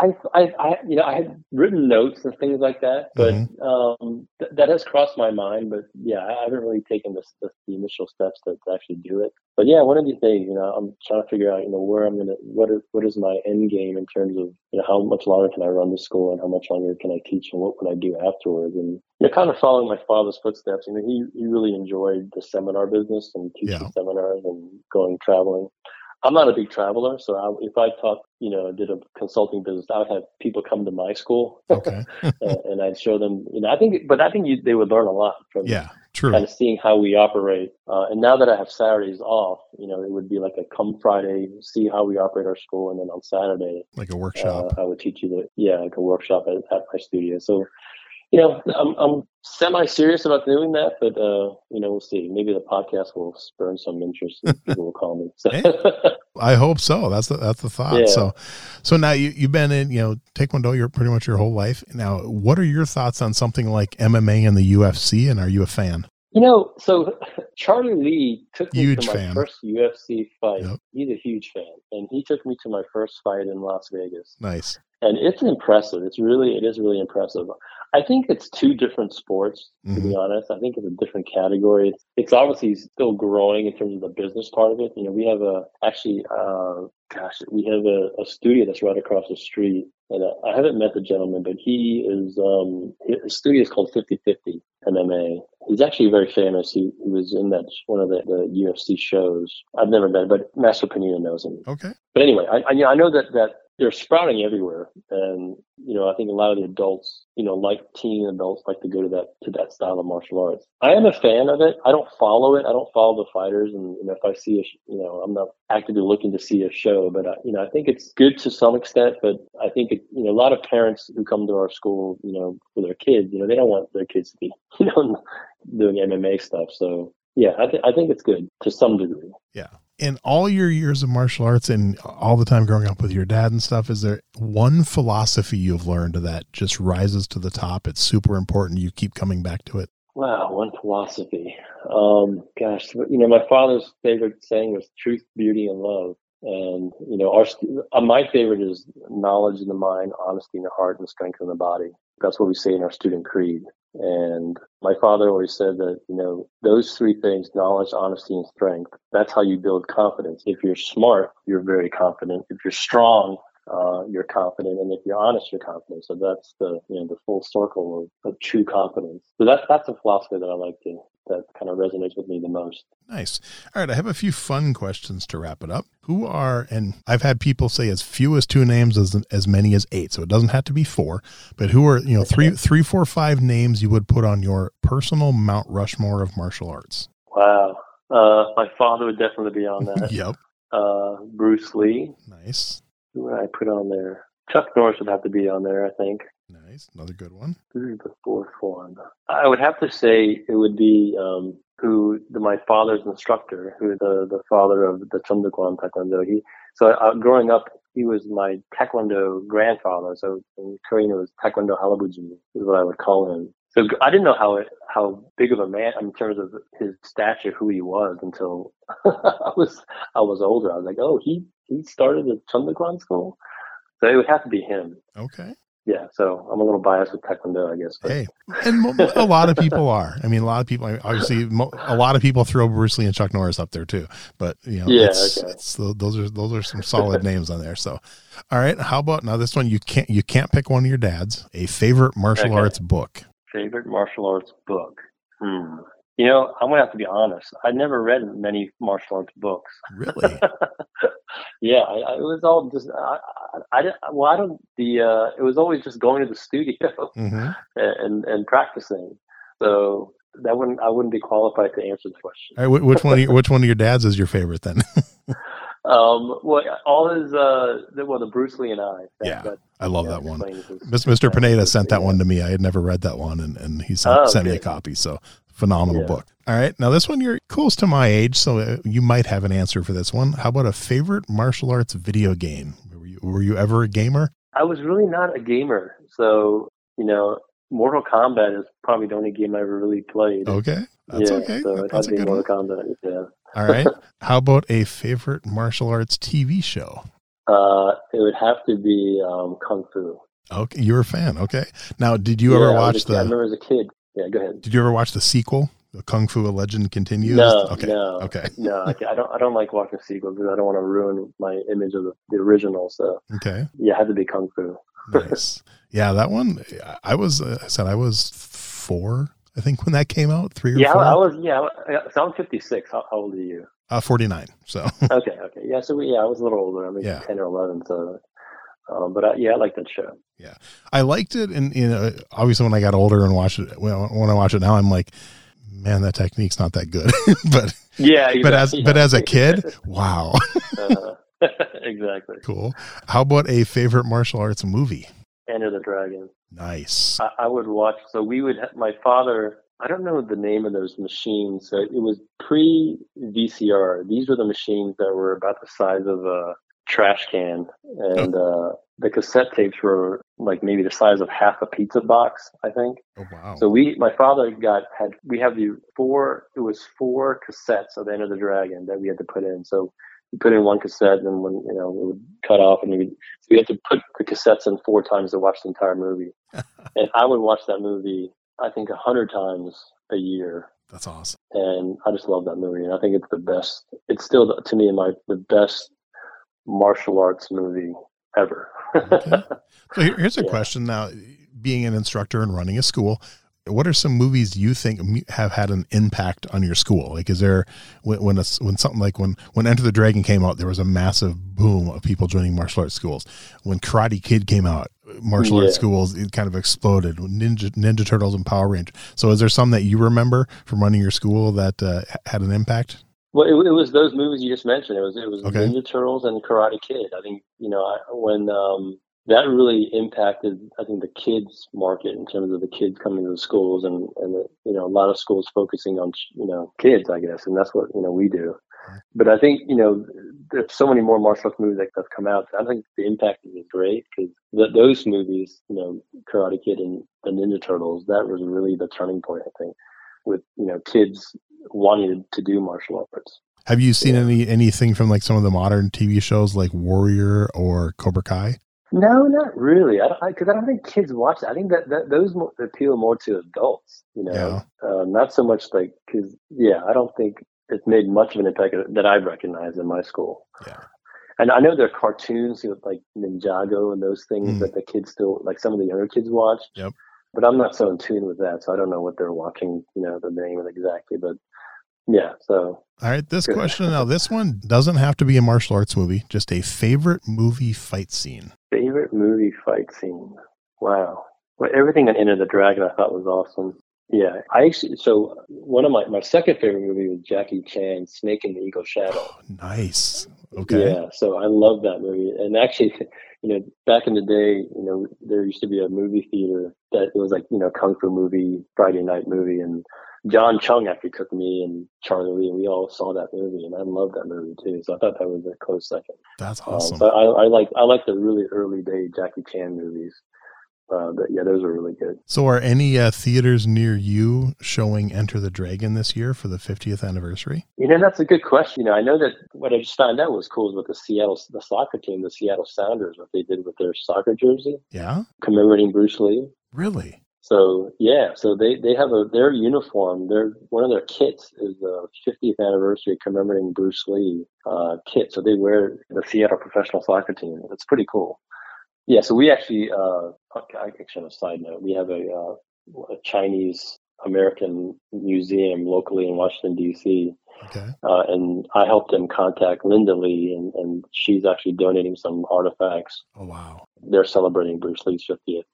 I, I, I, you know, I had written notes and things like that, but mm-hmm. um, th- that has crossed my mind. But yeah, I haven't really taken the, the, the initial steps to, to, actually do it. But yeah, one of these days, you know, I'm trying to figure out, you know, where I'm gonna, what is, what is my end game in terms of, you know, how much longer can I run the school and how much longer can I teach and what would I do afterwards? And you know, kind of following my father's footsteps. You know, he, he really enjoyed the seminar business and teaching yeah. seminars and going traveling. I'm not a big traveler, so I, if I taught, you know, did a consulting business, I would have people come to my school, okay. and I'd show them. You know, I think, but I think you, they would learn a lot from yeah, true, kind of seeing how we operate. Uh, and now that I have Saturdays off, you know, it would be like a come Friday, see how we operate our school, and then on Saturday, like a workshop, uh, I would teach you the yeah, like a workshop at, at my studio. So you know, I'm, I'm semi serious about doing that, but uh, you know, we'll see. Maybe the podcast will spur some interest. people will call me. So. I hope so. That's the that's the thought. Yeah. So, so now you you've been in you know Taekwondo your pretty much your whole life. Now, what are your thoughts on something like MMA and the UFC? And are you a fan? You know, so Charlie Lee took me huge to my fan. first UFC fight. Yep. He's a huge fan, and he took me to my first fight in Las Vegas. Nice. And it's impressive. It's really, it is really impressive. I think it's two different sports, to mm-hmm. be honest. I think it's a different category. It's obviously still growing in terms of the business part of it. You know, we have a, actually, uh, gosh, we have a, a studio that's right across the street. And uh, I haven't met the gentleman, but he is, um, his studio is called 5050 MMA. He's actually very famous. He, he was in that, one of the, the UFC shows. I've never met him, but Master Panino knows him. Okay. But anyway, I, I, I know that, that they're sprouting everywhere. And, you know, I think a lot of the adults, you know, like teen adults like to go to that, to that style of martial arts. I am a fan of it. I don't follow it. I don't follow the fighters. And, know, if I see a, you know, I'm not actively looking to see a show, but, I, you know, I think it's good to some extent, but I think, it, you know, a lot of parents who come to our school, you know, for their kids, you know, they don't want their kids to be, you know, doing MMA stuff. So, yeah, I, th- I think it's good to some degree. Yeah in all your years of martial arts and all the time growing up with your dad and stuff, is there one philosophy you've learned that just rises to the top? It's super important. You keep coming back to it. Wow, one philosophy. Um, gosh, you know, my father's favorite saying was truth, beauty, and love. And, you know, our, uh, my favorite is knowledge in the mind, honesty in the heart, and strength in the body. That's what we say in our student creed. And my father always said that, you know, those three things, knowledge, honesty, and strength, that's how you build confidence. If you're smart, you're very confident. If you're strong, uh, you're confident, and if you're honest, you're confident. So that's the you know the full circle of, of true confidence. So that's that's a philosophy that I like to that kind of resonates with me the most. Nice. All right, I have a few fun questions to wrap it up. Who are and I've had people say as few as two names as as many as eight, so it doesn't have to be four. But who are you know three three four five names you would put on your personal Mount Rushmore of martial arts? Wow, uh, my father would definitely be on that. yep. Uh, Bruce Lee. Nice. Who would I put on there? Chuck Norris would have to be on there, I think. Nice. Another good one. Who's the fourth one? I would have to say it would be um, who the, my father's instructor, who the the father of the Chung Do Kwan Taekwondo. He so uh, growing up, he was my Taekwondo grandfather. So in Korean, it was Taekwondo Halabuji is what I would call him. So I didn't know how it, how big of a man in terms of his stature, who he was until I was I was older. I was like, oh, he he started at Chung Do Kwan school, so it would have to be him. Okay. Yeah, so I'm a little biased with Taekwondo, I guess. But. Hey, and a lot of people are. I mean, a lot of people. Obviously, a lot of people throw Bruce Lee and Chuck Norris up there too. But you know, yeah, it's, okay. it's, those are those are some solid names on there. So, all right, how about now this one? You can't you can't pick one of your dads. A favorite martial Okay. arts book. Favorite martial arts book? Hmm. You know, I'm gonna have to be honest. I never read many martial arts books. Really? yeah, I, I, it was all just I, I, I. Well, I don't. The uh, it was always just going to the studio hmm and and practicing. So that wouldn't I wouldn't be qualified to answer the question. Right, which one? Of your, which one of your dads is your favorite then? Um, well, all his uh, the, well, the Bruce Lee and I. that- Yeah, that, I love yeah, that one. Mr. Pineda sent that one to me. I had never read that one, and, and he sent, Oh, sent me a copy. So phenomenal Yeah. book. All right, now this one you're close to my age, so uh, you might have an answer for this one. How about a favorite martial arts video game? Were you, were you ever a gamer? I was really not a gamer, so you know, Mortal Kombat is probably the only game I ever really played. Okay, that's yeah, okay. so it That's had a to be good one. Kombat. Yeah, All right. How about a favorite martial arts TV show? Uh, it would have to be um, Kung Fu. Okay, you're a fan. Okay. Now, did you ever Yeah, was watch kid- I the? remember as a kid. Yeah, go ahead. Did you ever watch the sequel, the Kung Fu: A Legend Continues? No, Okay. no, Okay. no. I, I don't. I don't like watching sequels because I don't want to ruin my image of the, the original. So Okay. yeah, it had to be Kung Fu. Nice. yeah, that one. I was. Uh, I said I was four. I think when that came out, three or Yeah, four. I, I was. Yeah, so I'm 56. How, how old are you? Uh, forty nine. So Okay, okay. Yeah, so we, yeah, I was a little older. I mean, Yeah. 10 or 11. So, um, but I, yeah, I like that show. Yeah. I liked it, and you know, obviously when I got older and watched it, when, when I watch it now, I'm like, man, that technique's not that good. but Yeah, but as but as a kid, wow, uh, exactly. cool. How about a favorite martial arts movie? Enter the Dragon. Nice. I, I would watch. So we would. My father. I don't know the name of those machines. So it was pre VCR. These were the machines that were about the size of a trash can, and uh, the cassette tapes were like maybe the size of half a pizza box. I think. Oh wow. So we, my father got had we have the four. It was four cassettes of Enter the Dragon that we had to put in. So we put in one cassette, and then when you know it would cut off, and we would, so we had to put the cassettes in four times to watch the entire movie. and I would watch that movie, I think, a hundred times a year, That's awesome. and I just love that movie. And I think it's the best. It's still to me my the best martial arts movie ever. Okay. So here's a Yeah. question now: being an instructor and running a school, what are some movies you think have had an impact on your school? Like, is there when when, a, when something like when when Enter the Dragon came out, there was a massive boom of people joining martial arts schools. When Karate Kid came out, martial arts schools it kind of exploded. Ninja Ninja Turtles and Power Rangers. So, is there some that you remember from running your school that uh, had an impact? Well, it, it was those movies you just mentioned. It was it was Okay. Ninja Turtles and Karate Kid. I think you know I, when um, that really impacted. I think the kids market in terms of the kids coming to the schools and and the, you know a lot of schools focusing on you know kids, I guess, and that's what you know we do. But I think you know there's so many more martial arts movies that have come out. I think the impact is great because th- those movies, you know, Karate Kid and the Ninja Turtles, that was really the turning point. I think with you know kids wanting to do martial arts. Have you seen any anything from like some of the modern TV shows like Warrior or Cobra Kai? No, not really. I don't because I, don't think kids watch. I think that, that those mo- appeal more to adults. You know, uh, not so much like because yeah, I don't think it's made much of an impact that I've recognized in my school. Yeah. And I know there are cartoons know, like Ninjago and those things Mm. that the kids still like some of the younger kids watch. Yep. But I'm not so in tune with that, so I don't know what they're watching. You know the name of it exactly, but yeah. So All right, this question now. This one doesn't have to be a martial arts movie. Just a favorite movie fight scene. favorite movie fight scene. Wow. Well, everything on Enter the Dragon I thought was awesome. Yeah, I actually so one of my my second favorite movie was Jackie Chan, Snake and the Eagle Shadow. Nice. Okay. Yeah, so I love that movie. And actually, you know, back in the day, you know, there used to be a movie theater that it was like, you know, kung fu movie, Friday night movie, and John Chung actually took me and Charlie Lee, and we all saw that movie, and I loved that movie too. So I thought that was a close second. That's Um, awesome. so I, I like I like the really early day Jackie Chan movies. Uh, but yeah, those are really good. So, are any uh, theaters near you showing Enter the Dragon this year for the 50th anniversary? You know, that's a good question. You know, I know that what I just found out was cool is with the Seattle the soccer team, the Seattle Sounders, what they did with their soccer jersey Yeah. commemorating Bruce Lee. Really? So yeah, so they they have a their uniform. Their one of their kits is the 50th anniversary commemorating Bruce Lee uh, kit. So they wear the Seattle professional soccer team. It's pretty cool. Yeah, so we actually, uh, okay, I actually on a side note, we have a, uh, a Chinese American museum locally in Washington D.C. Okay. Uh, and I helped them contact Linda Lee, and, and she's actually donating some artifacts Oh, wow. they're celebrating Bruce Lee's 50th,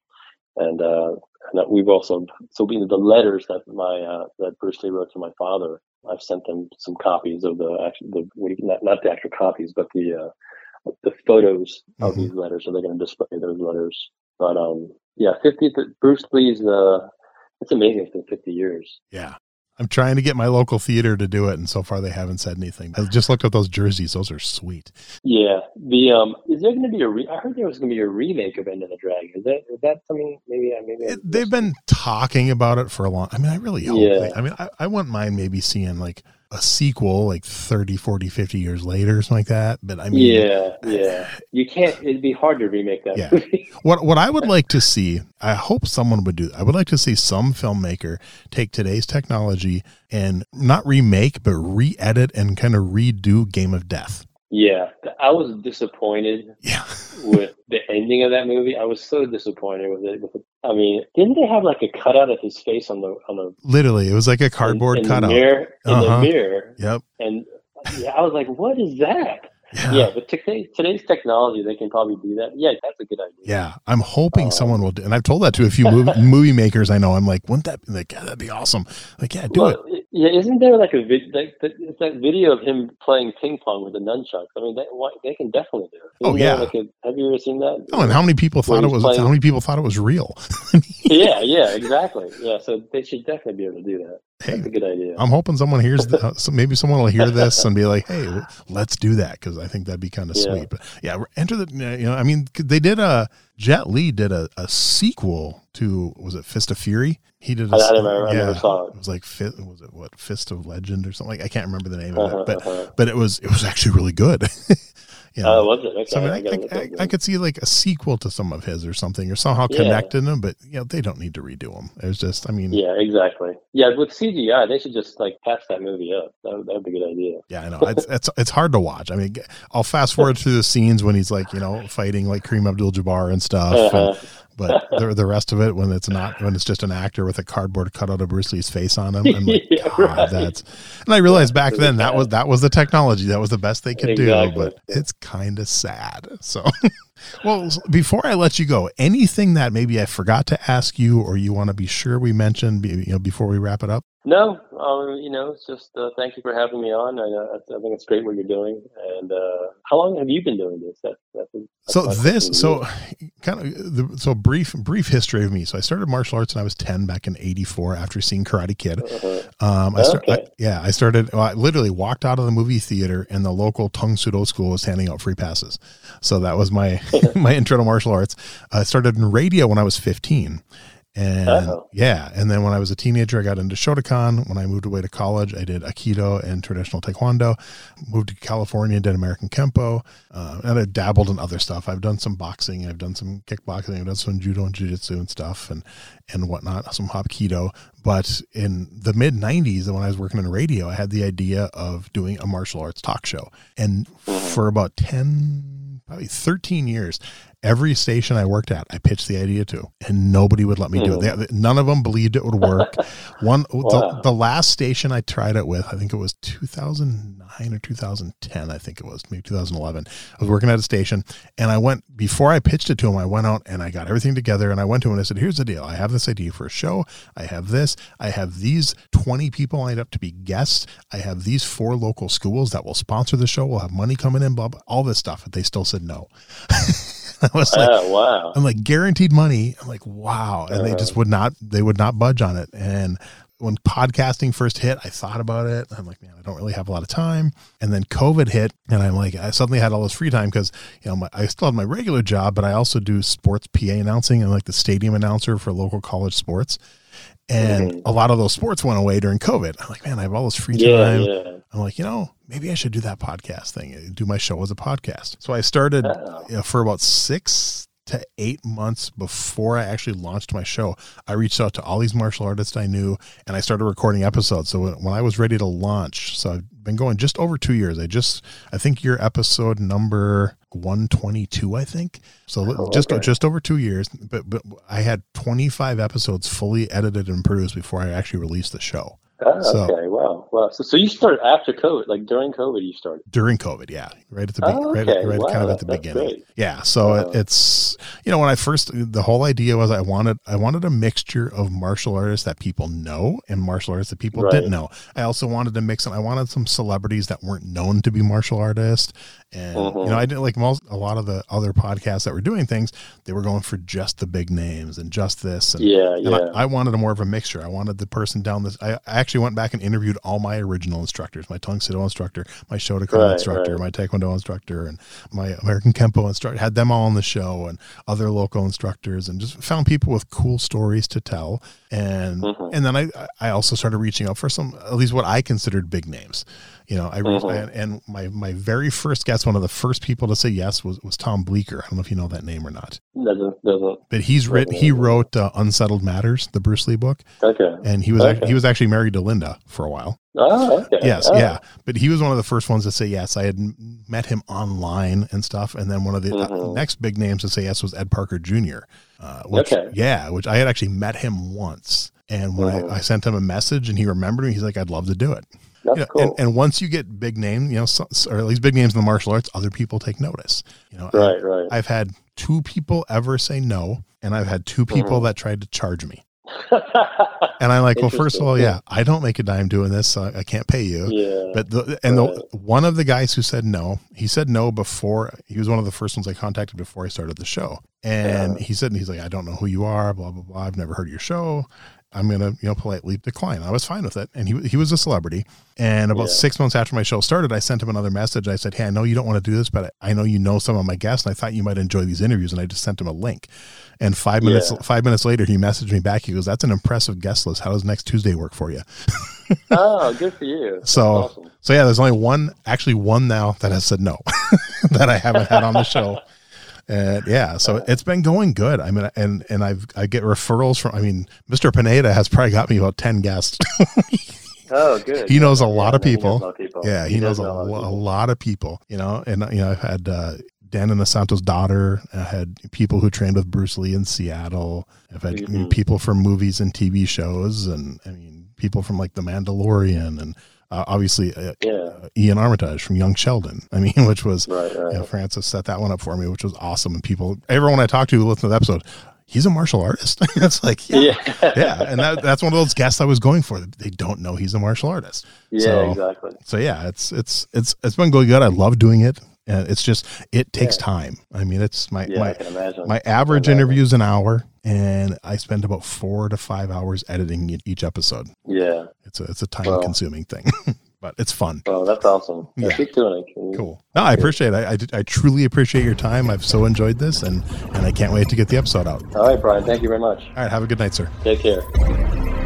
and uh, that we've also so we the letters that my uh, that Bruce Lee wrote to my father. I've sent them some copies of the actual the what not not the actual copies, but the uh, the photos of Mhm. these letters. So they're going to display those letters. But um, yeah, 50 Bruce Lee's. Uh, it's amazing. It's been 50 years. Yeah. I'm trying to get my local theater to do it, and so far they haven't said anything. I just looked at those jerseys; those are sweet. Yeah. The um, is there going to be a? Re- I heard there was going to be a remake of Enter the Dragon. Is that is that something? Maybe I maybe It, they've been talking about it for a long. I mean, I really hope. Yeah. they- I mean, I, I wouldn't mind maybe seeing like a sequel, like 30, 40, 50 years later, or something like that. But I mean, yeah, yeah. You can't. It'd be hard to remake that Yeah. movie. What what I would like to see, I hope someone would do. I would like to see some filmmaker take today's technology and not remake, but re-edit and kind of redo Game of Death. Yeah, I was disappointed Yeah, with the ending of that movie. I was so disappointed with it. With it. I mean, didn't they have like a cutout of his face on the on the literally, it was like a cardboard in, in cutout. the mirror in Uh-huh. the mirror? Yep. And yeah, I was like, what is that? Yeah. Yeah, but today, today's technology, they can probably do that. Yeah, that's a good idea. Yeah, I'm hoping Um, someone will do, and I've told that to a few movie, movie makers I know. I'm like, wouldn't that like yeah, that'd be awesome? Like, yeah, do it. Yeah, isn't there like a vid, like that, it's that video of him playing ping pong with the nunchucks? I mean, they, why, they can definitely do it. Oh, Isn't there, yeah. Like a, have you ever seen that? Oh, and how many people Where thought it was? playing- How many people thought it was real? yeah, yeah, exactly. Yeah, so they should definitely be able to do that. Hey, That's a good idea. I'm hoping someone hears the, uh, so maybe someone will hear this and be like, "Hey, let's do that" because I think that'd be kind of Yeah. sweet. But yeah, enter the you know, I mean, they did a Jet Li did a, a sequel to was it Fist of Fury? He did. A, I, I, never, I never saw it it. was like was it what Fist of Legend or something? Like I can't remember the name of Uh-huh, it, but uh-huh. but it was it was actually really good. know? Oh, was it? Okay, So I, mean, I I, gotta I, I, could see like a sequel to some of his or something, or somehow Yeah. them, but you know they don't need to redo them. It's just, I mean, Yeah, exactly. Yeah, with CGI, they should just like patch that movie up. That would, that would be a good idea. Yeah, I know. It's, it's it's hard to watch. I mean, I'll fast forward through the scenes when he's like, you know, fighting like Kareem Abdul-Jabbar and stuff, Uh-huh. and, but the the rest of it when it's not when it's just an actor with a cardboard cutout of Bruce Lee's face on him, I'm like, Yeah, God, right. that's. And I realized back then that was that was the technology that was the best they could Exactly. do, but it's kind of sad. So, well, before I let you go, anything that maybe I forgot to ask you or you want to be sure we mentioned, you know, before we wrap it up. No, um, you know, it's just uh, thank you for having me on. I, uh, I think it's great what you're doing. And uh, how long have you been doing this? That, that's, that's So this, so kind of the so brief brief history of me. So I started martial arts when I was ten back in '84 after seeing Karate Kid. Uh-huh. Um, I start, Okay. Yeah, I started. Well, I literally walked out of the movie theater, and the local Tang Soo Do school was handing out free passes. So that was my my intro to martial arts. I started in radio when I was 15, And Uh-oh. yeah, and then when I was a teenager, I got into Shotokan. When I moved away to college, I did Aikido and traditional Taekwondo. Moved to California, did American Kenpo, uh, and I dabbled in other stuff. I've done some boxing, I've done some kickboxing, I've done some judo and jujitsu and stuff, and and whatnot, some hapkido. But in the mid '90s, when I was working in radio, I had the idea of doing a martial arts talk show, and for about ten, probably 13 years, every station I worked at, I pitched the idea to, and nobody would let me do it. They, hmm. none of them believed it would work. One, Wow. the, the last station I tried it with, I think it was 2009 or 2010. I think it was maybe 2011. I was working at a station, and I went before I pitched it to him. I went out and I got everything together, and I went to him and I said, "Here's the deal. I have this idea for a show. I have this. I have these 20 people lined up to be guests. I have these four local schools that will sponsor the show. We'll have money coming in. Blah blah. All this stuff." And they still said no. I was like, oh, wow. I'm like guaranteed money. I'm like, wow. And they Uh-huh. just would not, they would not budge on it. And when podcasting first hit, I thought about it. I'm like, man, I don't really have a lot of time. And then COVID hit, and I'm like, I suddenly had all this free time because, you know, my, I still have my regular job, but I also do sports PA announcing and like the stadium announcer for local college sports. And Mhm. a lot of those sports went away during COVID. I'm like, man, I have all this free Yeah, time. yeah. I'm like, you know, maybe I should do that podcast thing, do my show as a podcast. So I started know, for about six to eight months before I actually launched my show. I reached out to all these martial artists I knew and I started recording episodes. So when, when I was ready to launch, so I've been going just over two years. I just, I think you're episode number 122, I think. So Oh, just, uh, okay. just over two years, but, but I had 25 episodes fully edited and produced before I actually released the show. Oh, So- okay, wow, wow. So, so you started after COVID, like during COVID, you started. during COVID. Yeah, right at the be- Oh, right, okay. right kind of at the beginning. great. Yeah, so Wow. it, it's you know when I first the whole idea was I wanted I wanted a mixture of martial artists that people know and martial artists that people Right. didn't know. I also wanted to mix and I wanted some celebrities that weren't known to be martial artists. And Mhm. you know I didn't like most a lot of the other podcasts that were doing things. They were going for just the big names and just this. And, Yeah, and yeah. I, I wanted a more of a mixture. I wanted the person down this. I, I actually went back and interviewed all my original instructors, my Tang Soo Do instructor, my Shotokan Right, instructor, right. my Taekwondo instructor, and my American Kenpo instructor. Had them all on the show and other local instructors, and just found people with cool stories to tell. And Mhm. and then I I also started reaching out for some at least what I considered big names. You know, I Mhm. and, and my my very first guest, one of the first people to say yes was was Tom Bleecker. I don't know if you know that name or not, doesn't doesn't. but he's written he wrote uh, Unsettled Matters, the Bruce Lee book Okay. and he was Okay. he was actually married to Linda for a while. Oh, okay. Yes, Oh. yeah, but he was one of the first ones to say yes. I had met him online and stuff, and then one of the uh, Mhm. next big names to say yes was Ed Parker Jr. Uh, which, Okay. yeah, which I had actually met him once, and when Mhm. I, I sent him a message and he remembered me, he's like, "I'd love to do it." That's You know, cool. and, and once you get big name, you know, so, or at least big names in the martial arts, other people take notice. You know, I- right, right. I've had two people ever say no, and I've had two people Mhm. that tried to charge me. And I'm like, well, first of all, yeah, I don't make a dime doing this, so I can't pay you. yeah. But the and the one of the guys who said no, he said no before he was one of the first ones I contacted before I started the show. And Yeah. he said and he's like, I don't know who you are, blah blah blah. I've never heard your show. I'm gonna you know politely decline. I was fine with it, and he he was a celebrity. And about Yeah. six months after my show started, I sent him another message. I said, Hey, I know you don't want to do this, but I know you know some of my guests, and I thought you might enjoy these interviews. And I just sent him a link. And five minutes Yeah. five minutes later, he messaged me back. He goes, "That's an impressive guest list. How does next Tuesday work for you?" oh, good for you. That's So, awesome. so yeah, there's only one, actually one now that has said no, that I haven't had on the show. And yeah, so it's been going good. I mean, and and I've I get referrals from. I mean, Mr. Pineda has probably got me about ten guests. Oh, good. He knows a Yeah, lot of people. a lot of people. yeah, he, knows does a, know a lot of people. You know, and you know, I've had uh, Dan Inosanto's daughter. I had people who trained with Bruce Lee in Seattle. I've had I mean, people from movies and TV shows, and I mean, people from like The Mandalorian, and uh, obviously uh, Yeah. uh, Ian Armitage from Young Sheldon. I mean, which was Right, right. you know, Francis set that one up for me, which was awesome. And people, everyone I talked to who listened to the episode, he's a martial artist. it's like, yeah, yeah. yeah. And that, that's one of those guests I was going for. They don't know he's a martial artist. Yeah, So- exactly. So yeah, it's it's it's it's been going good. I love doing it. And it's just it takes Yeah. time. I mean, it's my Yeah, my my average interview is an hour, and I spend about four to five hours editing each episode. Yeah. It's a it's a time Wow. consuming thing. but it's fun. Oh, that's awesome. Yeah. Keep doing it. Cool. No, I appreciate it. I, I, I, truly appreciate your time. I've so enjoyed this, and, and I can't wait to get the episode out. All right, Brian. Thank you very much. All right. Have a good night, sir. Take care.